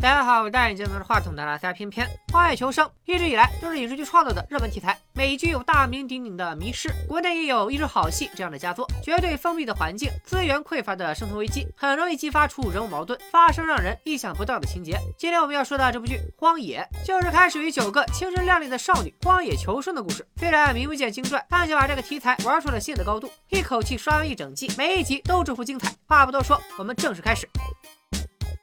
大家好，我戴眼镜拿着话筒的拉塞偏偏。荒野求生一直以来都是影视剧创作的热门题材，美剧有大名鼎鼎的《迷失》，国内也有《一出好戏》这样的佳作。绝对封闭的环境，资源匮乏的生存危机，很容易激发出人物矛盾，发生让人意想不到的情节。今天我们要说的这部剧《荒野》，就是开始于九个青春靓丽的少女荒野求生的故事。虽然名不见经传，但却把这个题材玩出了新的高度，一口气刷完一整季，每一集都出乎精彩。话不多说，我们正式开始。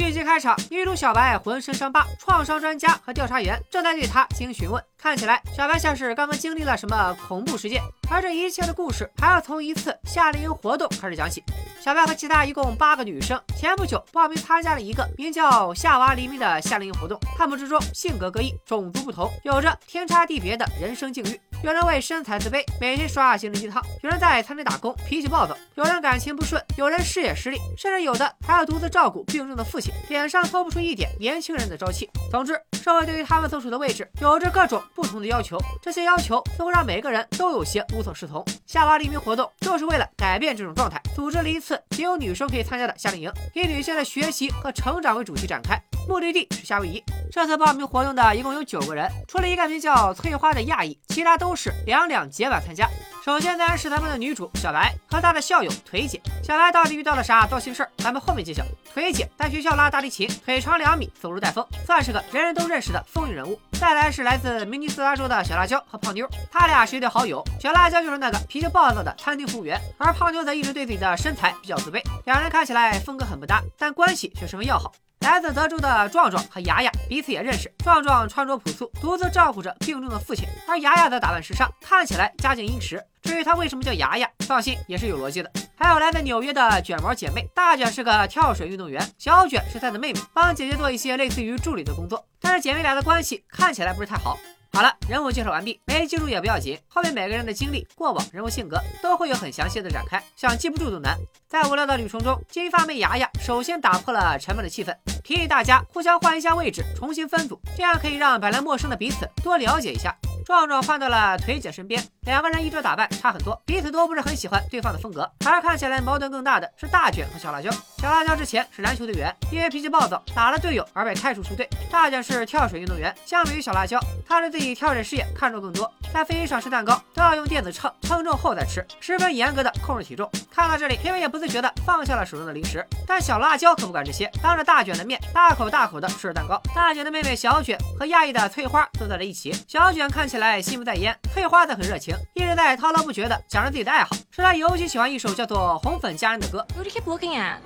剧集开场，女主小白浑身伤疤，创伤专家和调查员正在对她进行询问。看起来小白像是刚刚经历了什么恐怖事件，而这一切的故事还要从一次夏令营活动开始讲起。小白和其他一共八个女生，前不久报名参加了一个名叫“夏娃黎明”的夏令营活动。她们之中性格各异，种族不同，有着天差地别的人生境遇。有人为身材自卑，每天刷心灵鸡汤；有人在餐厅打工，脾气暴躁；有人感情不顺；有人事业失利，甚至有的还要独自照顾病重的父亲，脸上透不出一点年轻人的朝气。总之，社会对于他们所处的位置有着各种不同的要求，这些要求都会让每个人都有些无所适从。夏娃黎明活动就是为了改变这种状态，组织了一次仅有女生可以参加的夏令营，以女性的学习和成长为主题展开，目的地是夏威夷。这次报名活动的一共有九个人，除了一个名叫翠花的亚裔，其他都是两两结伴参加。首先自然是咱们的女主小白和她的校友腿姐。小白到底遇到了啥糟心事儿？咱们后面揭晓。腿姐在学校拉大提琴，腿长两米，走路带风，算是个人人都认识的风云人物。再来是来自明尼苏达州的小辣椒和胖妞，他俩是一对好友。小辣椒就是那个脾气暴躁的餐厅服务员，而胖妞则一直对自己的身材比较自卑。两人看起来风格很不搭，但关系却十分要好。来自德州的壮壮和雅雅彼此也认识。壮壮穿着朴素，独自照顾着病重的父亲，而雅雅则打扮时尚，看起来家境殷实。至于她为什么叫雅雅，放心也是有逻辑的。还有来自纽约的卷毛姐妹，大卷是个跳水运动员，小卷是她的妹妹，帮姐姐做一些类似于助理的工作。但是姐妹俩的关系看起来不是太好。好了，人物介绍完毕，没记住也不要紧，后面每个人的经历、过往、人物性格都会有很详细的展开，想记不住都难。在无聊的旅程中，金发妹牙牙首先打破了沉闷的气氛，提议大家互相换一下位置，重新分组，这样可以让本来陌生的彼此多了解一下。壮壮换到了腿姐身边，两个人衣着打扮差很多，彼此都不是很喜欢对方的风格。而看起来矛盾更大的是大卷和小辣椒。小辣椒之前是篮球队员，因为脾气暴躁打了队友而被开除出队。大卷是跳水运动员，相比于小辣椒，他对自己跳水事业看重更多。在飞机上吃蛋糕都要用电子秤称重后再吃，十分严格的控制体重。看到这里，评委也不自觉的放下了手中的零食。但小辣椒可不管这些，当着大卷的面大口大口的吃着蛋糕。大卷的妹妹小卷和亚裔的翠花坐在了一起，小卷看起来心不在焉，翠花则很热情，一直在滔滔不绝的讲着自己的爱好，说她尤其喜欢一首叫做《红粉佳人》的歌。 Who do you keep looking at?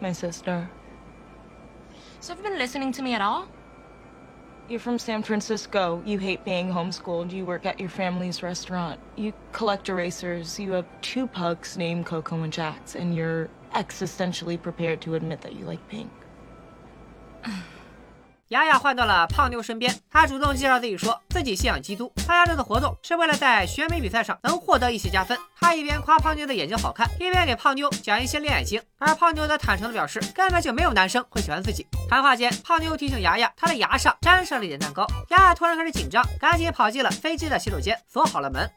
My sister. So have you been listening to me at all? You're from San Francisco. You hate being homeschooled. You work at your family's restaurant. You collect erasers. You have two pugs named Coco and Jax, and you're existentially prepared to admit that you like pink. 雅雅换到了胖妞身边，她主动介绍自己说自己信仰基督，参加这次活动是为了在选美比赛上能获得一些加分。她一边夸胖妞的眼睛好看，一边给胖妞讲一些恋爱经，而胖妞则坦诚的表示根本就没有男生会喜欢自己。谈话间，胖妞提醒雅雅，她的牙上沾上了一点蛋糕。雅雅突然开始紧张，赶紧跑进了飞机的洗手间，锁好了门。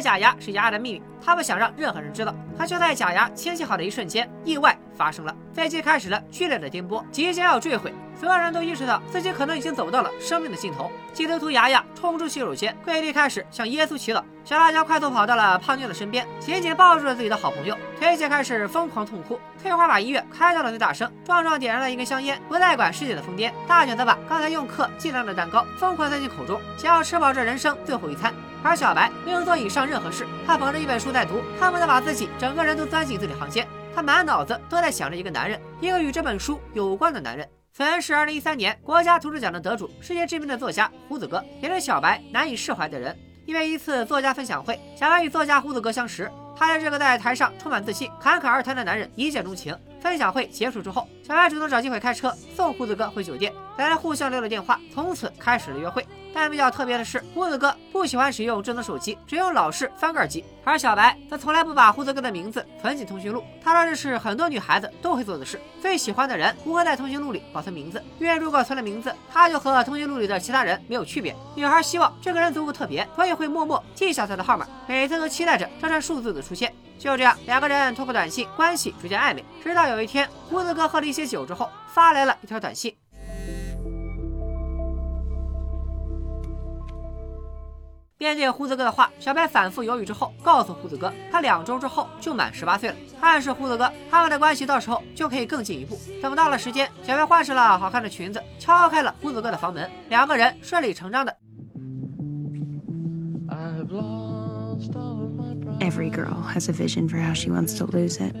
假牙是牙牙的秘密，他不想让任何人知道。可就在假牙清洗好的一瞬间，意外发生了，飞机开始了剧烈的颠簸，即将要坠毁。所有人都意识到自己可能已经走到了生命的尽头。基督徒牙牙冲出洗手间，跪地开始向耶稣祈祷。小辣椒快速跑到了胖妞的身边，紧紧抱住了自己的好朋友。腿姐开始疯狂痛哭。翠花把音乐开到了最大声，壮壮点燃了一根香烟，不再管世界的疯癫。大卷则把刚才用课计量的蛋糕疯狂塞进口中，想要吃饱这人生最后一餐。而小白没有做以上任何事，他捧着一本书在读，恨不得把自己整个人都钻进字里行间。他满脑子都在想着一个男人，一个与这本书有关的男人。此人是2013年国家图书奖的得主，世界知名的作家胡子哥，也是小白难以释怀的人。因为一次作家分享会，小白与作家胡子哥相识，他对这个在台上充满自信、侃侃而谈的男人一见钟情。分享会结束之后，小白主动找机会开车送胡子哥回酒店，两人互相留了电话，从此开始了约会。但比较特别的是，胡子哥不喜欢使用智能手机，只用老式翻盖机，而小白则从来不把胡子哥的名字存进通讯录。他说这是很多女孩子都会做的事。最喜欢的人如何在通讯录里保存名字，因为如果存了名字，他就和通讯录里的其他人没有区别。女孩希望这个人足够特别，所以会默默记下他的号码，每次都期待着这串数字的出现。就这样，两个人通过短信关系逐渐暧昧，直到有一天，胡子哥喝了一些酒之后，发来了一条短信。面对胡子哥的话，小白反复犹豫之后，告诉胡子哥，他两周之后就满十八岁了，暗示胡子哥他们的关系到时候就可以更进一步。等到了时间，小白换上了好看的裙子，敲开了胡子哥的房门，两个人顺理成章的。Every girl has a vision for how she wants to lose it.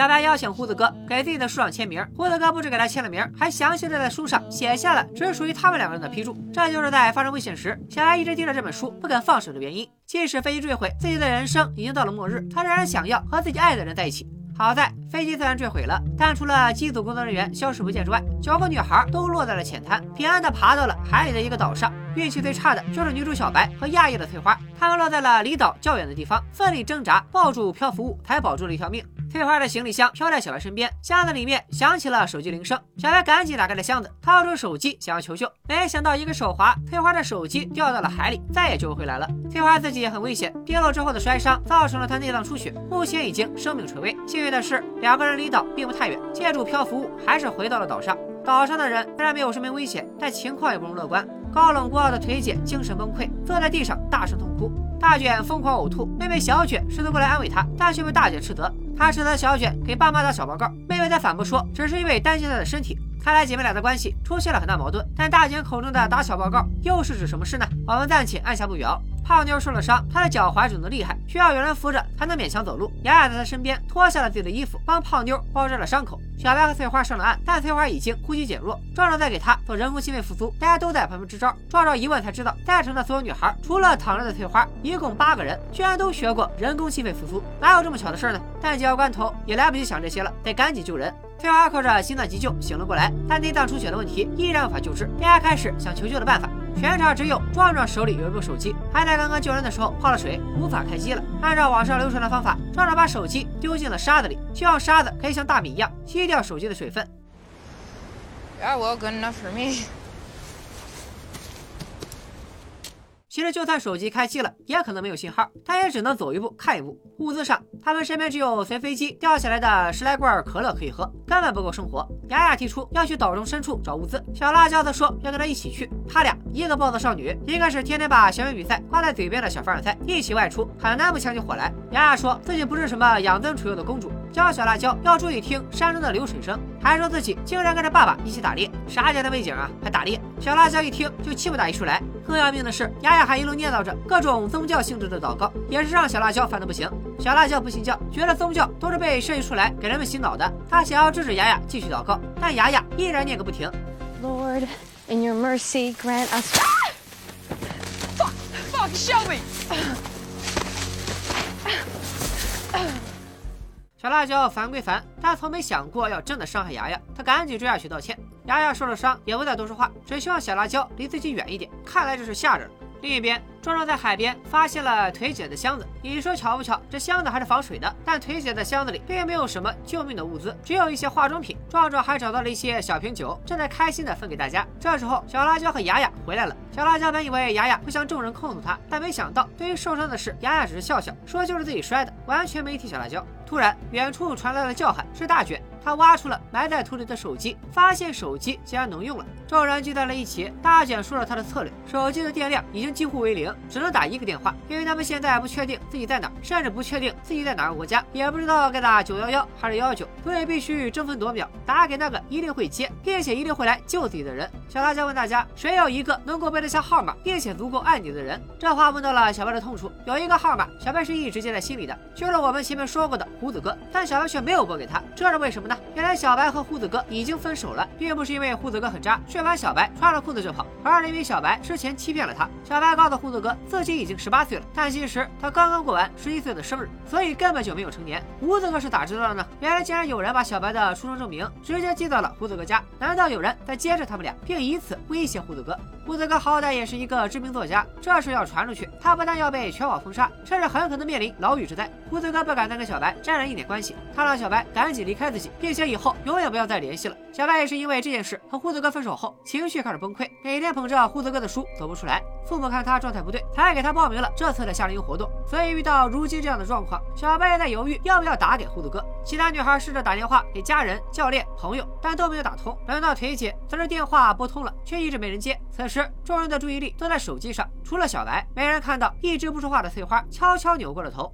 小白邀请胡子哥给自己的书上签名，胡子哥不止给他签了名，还详细的在书上写下了只属于他们两个人的批注。这就是在发生危险时，小白一直盯着这本书不肯放手的原因。即使飞机坠毁，自己的人生已经到了末日，他仍然想要和自己爱的人在一起。好在飞机虽然坠毁了，但除了机组工作人员消失不见之外，九个女孩都落在了浅滩，平安的爬到了海里的一个岛上。运气最差的就是女主小白和亚裔的翠花，她们落在了离岛较远的地方，奋力挣扎，抱住漂浮物才保住了一条命。翠花的行李箱飘在小白身边，箱子里面响起了手机铃声。小白赶紧打开了箱子，掏出手机想要求救，没想到一个手滑，翠花的手机掉到了海里，再也救不回来了。翠花自己也很危险，跌落之后的摔伤造成了她内脏出血，目前已经生命垂危。幸运的是，两个人离岛并不太远，借助漂浮物还是回到了岛上。岛上的人虽然没有生命危险，但情况也不容乐观。高冷孤傲的腿姐精神崩溃，坐在地上大声痛哭。大卷疯狂呕吐，妹妹小卷试图过来安慰她，但却被大卷斥责。她指责小卷给爸妈打小报告，妹妹在反驳说，只是因为担心她的身体。看来姐妹俩的关系出现了很大矛盾。但大姐口中的打小报告又是指什么事呢？我们暂且按下不表。胖妞受了伤，她的脚踝肿得厉害，需要有人扶着才能勉强走路。雅雅在她身边脱下了自己的衣服，帮胖妞包扎了伤口。小白和翠花上了岸，但翠花已经呼吸减弱。壮壮在给她做人工心肺复苏，大家都在旁边支招。壮壮一问才知道，在场的所有女孩，除了躺着的翠花，一共八个人，居然都学过人工心肺复苏，哪有这么巧的事呢？但紧要关头也来不及想这些了，得赶紧救人。翠花靠着心脏急救醒了过来，但内脏出血的问题依然无法救治。大家开始想求救的办法。全场只有壮壮手里有一部手机，还在刚刚救人的时候泡了水，无法开机了。按照网上流传的方法，壮壮把手机丢进了沙子里，希望沙子可以像大米一样吸掉手机的水分。Yeah, well, good enough for me. 其实，就算手机开机了，也可能没有信号，他也只能走一步看一步。物资上，他们身边只有随飞机掉下来的十来罐可乐可以喝，根本不够生活。雅雅提出要去岛中深处找物资，小辣椒则说要跟他一起去。他俩一个暴躁少女，一个是天天把小美比赛挂在嘴边的小凡尔赛，一起外出很难不呛起火来。雅雅说自己不是什么养尊处优的公主，教小辣椒要注意听山中的流水声，还说自己竟然跟着爸爸一起打猎，啥家的背景啊，还打猎？小辣椒一听就气不打一处来。更要命的是，雅雅还一路念叨着各种宗教性质的祷告，也是让小辣椒烦得不行。小辣椒不信教，觉得宗教都是被设计出来给人们洗脑的。他想要制止雅雅继续祷告，但雅雅依然念个不停。Lord, in your mercy, grant us. Fuck! Fuck! Show me! 小辣椒烦归烦，但从没想过要真的伤害雅雅。他赶紧追下去道歉。雅雅受了伤，也不再多说话，只希望小辣椒离自己远一点。看来这是吓着了。另一边，壮壮在海边发现了腿姐的箱子。你说巧不巧，这箱子还是防水的。但腿姐的箱子里并没有什么救命的物资，只有一些化妆品。壮壮还找到了一些小瓶酒，正在开心的分给大家。这时候，小辣椒和雅雅回来了。小辣椒本以为雅雅会向众人控诉他，但没想到，对于受伤的事，雅雅只是笑笑，说就是自己摔的，完全没提小辣椒。突然，远处传来了叫喊，是大卷。他挖出了埋在土里的手机，发现手机竟然能用了。众人聚在了一起，大卷说了他的策略：手机的电量已经几乎为零，只能打一个电话，因为他们现在不确定自己在哪，甚至不确定自己在哪个国家，也不知道该打九幺幺还是幺幺九，所以必须争分夺秒打给那个一定会接，并且一定会来救自己的人。小辣椒问大家：谁有一个能够背得下号码，并且足够爱你的人？这话问到了小白的痛处。有一个号码，小白是一直记在心里的，就是我们前面说过的胡子哥，但小白却没有拨给他，这是为什么呢？呢？原来小白和胡子哥已经分手了，并不是因为胡子哥很渣，却把小白穿了裤子就跑，而是因为小白之前欺骗了他。小白告诉胡子哥自己已经十八岁了，但其实他刚刚过完十一岁的生日，所以根本就没有成年。胡子哥是咋知道的呢？原来竟然有人把小白的出生证明直接寄到了胡子哥家，难道有人在监视他们俩，并以此威胁胡子哥？胡子哥好歹也是一个知名作家，这事要传出去，他不但要被全网封杀，甚至很可能面临牢狱之灾。胡子哥不敢再跟小白沾染一点关系，他让小白赶紧离开自己，并且以后永远不要再联系了。小白也是因为这件事和胡子哥分手后，情绪开始崩溃，每天捧着胡子哥的书走不出来。父母看他状态不对，才给他报名了这次的夏令营活动。所以遇到如今这样的状况，小白也在犹豫要不要打给胡子哥。其他女孩试着打电话给家人、教练、朋友，但都没有打通。轮到腿姐，则是电话拨通了，却一直没人接。此时，众人的注意力都在手机上，除了小白，没人看到一直不说话的翠花悄悄扭过了头。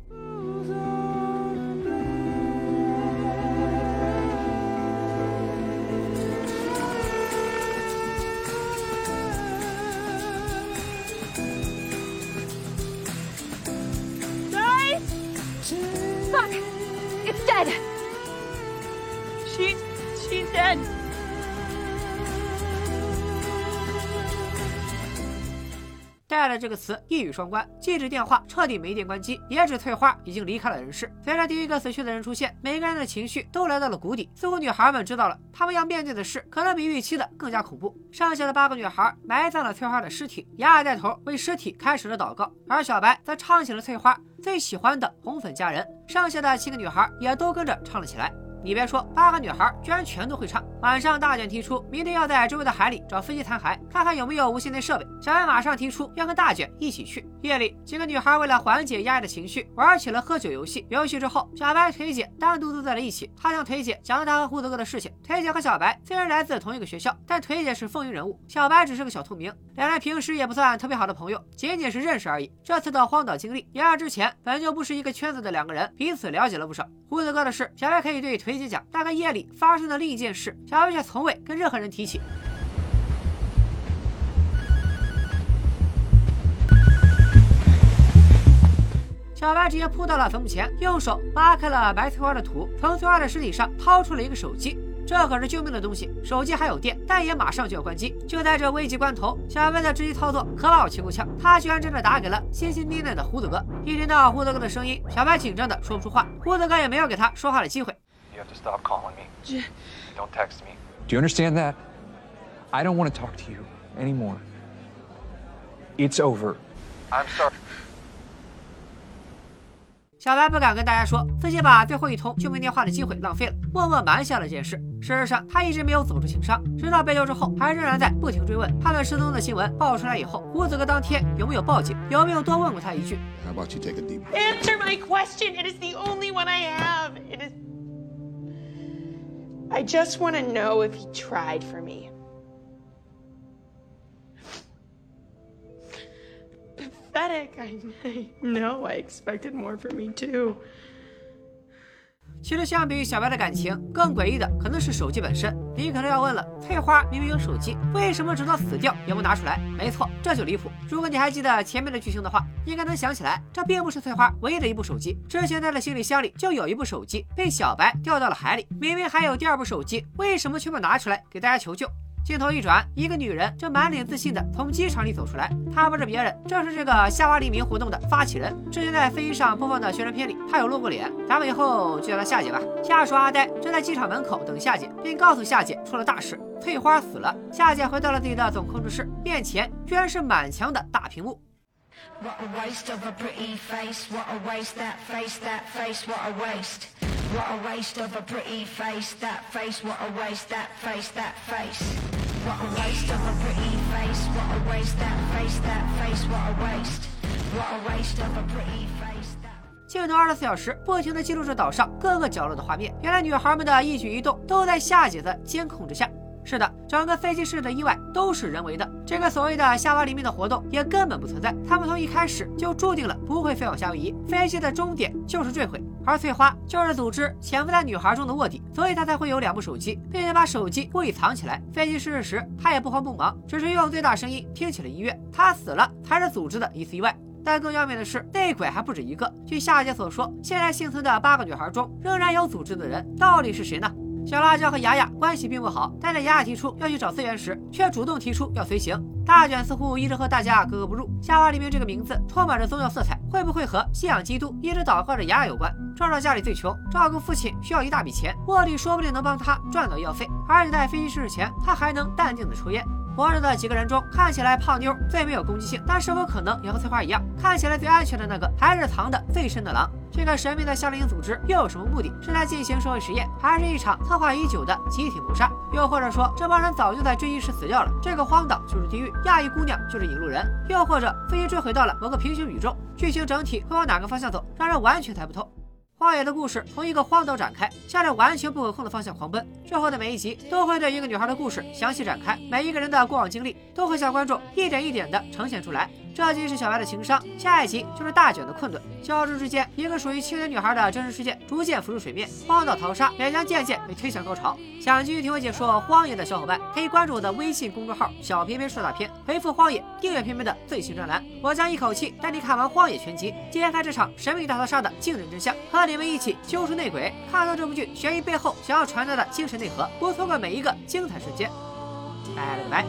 这个词一语双关，既指电话彻底没电关机，也指翠花已经离开了人世。随着第一个死去的人出现，每个人的情绪都来到了谷底。似乎女孩们知道了，她们要面对的事可能比预期的更加恐怖。剩下的八个女孩埋葬了翠花的尸体，雅雅带头为尸体开始了祷告，而小白则唱起了翠花最喜欢的《红粉佳人》。剩下的七个女孩也都跟着唱了起来。你别说，八个女孩居然全都会唱。晚上，大卷提出明天要在周围的海里找飞机残骸，看看有没有无线电设备。小白马上提出要跟大卷一起去。夜里，几个女孩为了缓解压抑的情绪，玩起了喝酒游戏。游戏之后，小白、腿姐单独坐在了一起。她向腿姐讲了她和胡子哥的事情。腿姐和小白虽然来自同一个学校，但腿姐是风云人物，小白只是个小透明。两人平时也不算特别好的朋友，仅仅是认识而已。这次的荒岛经历，也让之前本就不是一个圈子的两个人彼此了解了不少。胡子哥的事，小白可以对腿姐讲，大概夜里发生的另一件事，小白却从未跟任何人提起。小白直接扑到了坟墓前，用手扒开了白翠花的土，从翠花的尸体上掏出了一个手机。这可是救命的东西，手机还有电，但也马上就要关机。就在这危急关头，小白的直击操作可把我气够呛，他居然真的打给了心心念念的胡子哥。一听到胡子哥的声音，小白紧张的说不出话，胡子哥也没有给他说话的机会。You have to stop calling me. Don't text me. Do you understand that? I don't want to talk to you anymore. It's over. I'm sorry. 小白不敢跟大家说自己把最后一通救命电话的机会浪费了，默默瞒下了这件事。事实上，他一直没有走出情伤，直到被救之后，还仍然在不停追问。他们失踪的新闻爆出来以后，胡子哥当天有没有报警，有没有多问过他一句？How about you take a deep Answer my question. It is the only one I have. It is. I just want to know if he tried for me. Pathetic. I, know. I expected more from me, too. 其实相比于小白的感情，更诡异的可能是手机本身。你可能要问了，翠花明明有手机，为什么直到死掉也不拿出来？没错，这就离谱。如果你还记得前面的剧情的话，应该能想起来，这并不是翠花唯一的一部手机。之前她的行李箱里就有一部手机，被小白掉到了海里。明明还有第二部手机，为什么却不拿出来给大家求救？镜头一转，一个女人正满脸自信地从机场里走出来。她不是别人，正是这个夏娃黎明活动的发起人。之前在飞机上播放的宣传片里，她有露过脸。咱们以后就叫她夏姐吧。下属阿呆正在机场门口等夏姐，并告诉夏姐出了大事，翠花死了。夏姐回到了自己的总控制室，面前居然是满墙的大屏幕。What a waste of a pretty face. What a waste that face, that face. What a waste. What a waste of a pretty face. That face. What a waste that face, that face. What a waste of a pretty face. What a waste that face, that face. What a waste. What a waste of a pretty face. That 镜头二十四小时不停地记录着岛上各个角落的画面。原来女孩们的一举一动都在夏姐的监控之下。是的，整个飞机室的意外都是人为的。这个所谓的夏娃黎明的活动也根本不存在，他们从一开始就注定了不会飞往夏威夷，飞机的终点就是坠毁。而翠花就是组织潜伏在女孩中的卧底，所以她才会有两部手机，并且把手机故意藏起来。飞机失事时，她也不慌不忙，只是用最大声音听起了音乐。她死了才是组织的一次意外。但更要命的是，内鬼还不止一个。据夏姐所说，现在幸存的八个女孩中，仍然有组织的人，到底是谁呢？小辣椒和雅雅关系并不好，但在雅雅提出要去找资源时，却主动提出要随行。大卷似乎一直和大家格格不入。夏娃黎明这个名字充满着宗教色彩，会不会和信仰基督、一直祷告着雅雅有关？壮壮家里最穷，照顾父亲需要一大笔钱，卧底说不定能帮他赚到医药费，而且在飞机失事前，他还能淡定的抽烟。活着的几个人中，看起来胖妞最没有攻击性，但是否可能也和翠花一样，看起来最安全的那个，还是藏的最深的狼？这个神秘的夏令营组织又有什么目的？是在进行社会实验，还是一场策划已久的集体谋杀？又或者说，这帮人早就在坠机时死掉了？这个荒岛就是地狱，亚裔姑娘就是引路人？又或者飞机坠毁到了某个平行宇宙？剧情整体会往哪个方向走？让人完全猜不透。荒野的故事从一个荒岛展开，向着完全不可控的方向狂奔。之后的每一集都会对一个女孩的故事详细展开，每一个人的过往经历都会向观众一点一点的呈现出来。这集是小白的情商，下一集就是大卷的困顿。交织之间，一个属于青年女孩的真实事件逐渐浮出水面，荒岛淘沙也将渐渐被推向高潮。想继续听我解说《荒野》的小伙伴，可以关注我的微信公众号“小偏偏说大片”，回复“荒野”订阅片片的最新专栏。我将一口气带你看完《荒野》全集，揭开这场神秘大逃杀的惊人真相，和你们一起揪出内鬼，看到这部剧悬疑背后想要传达的精神内核，不错过每一个精彩瞬间。拜了个拜。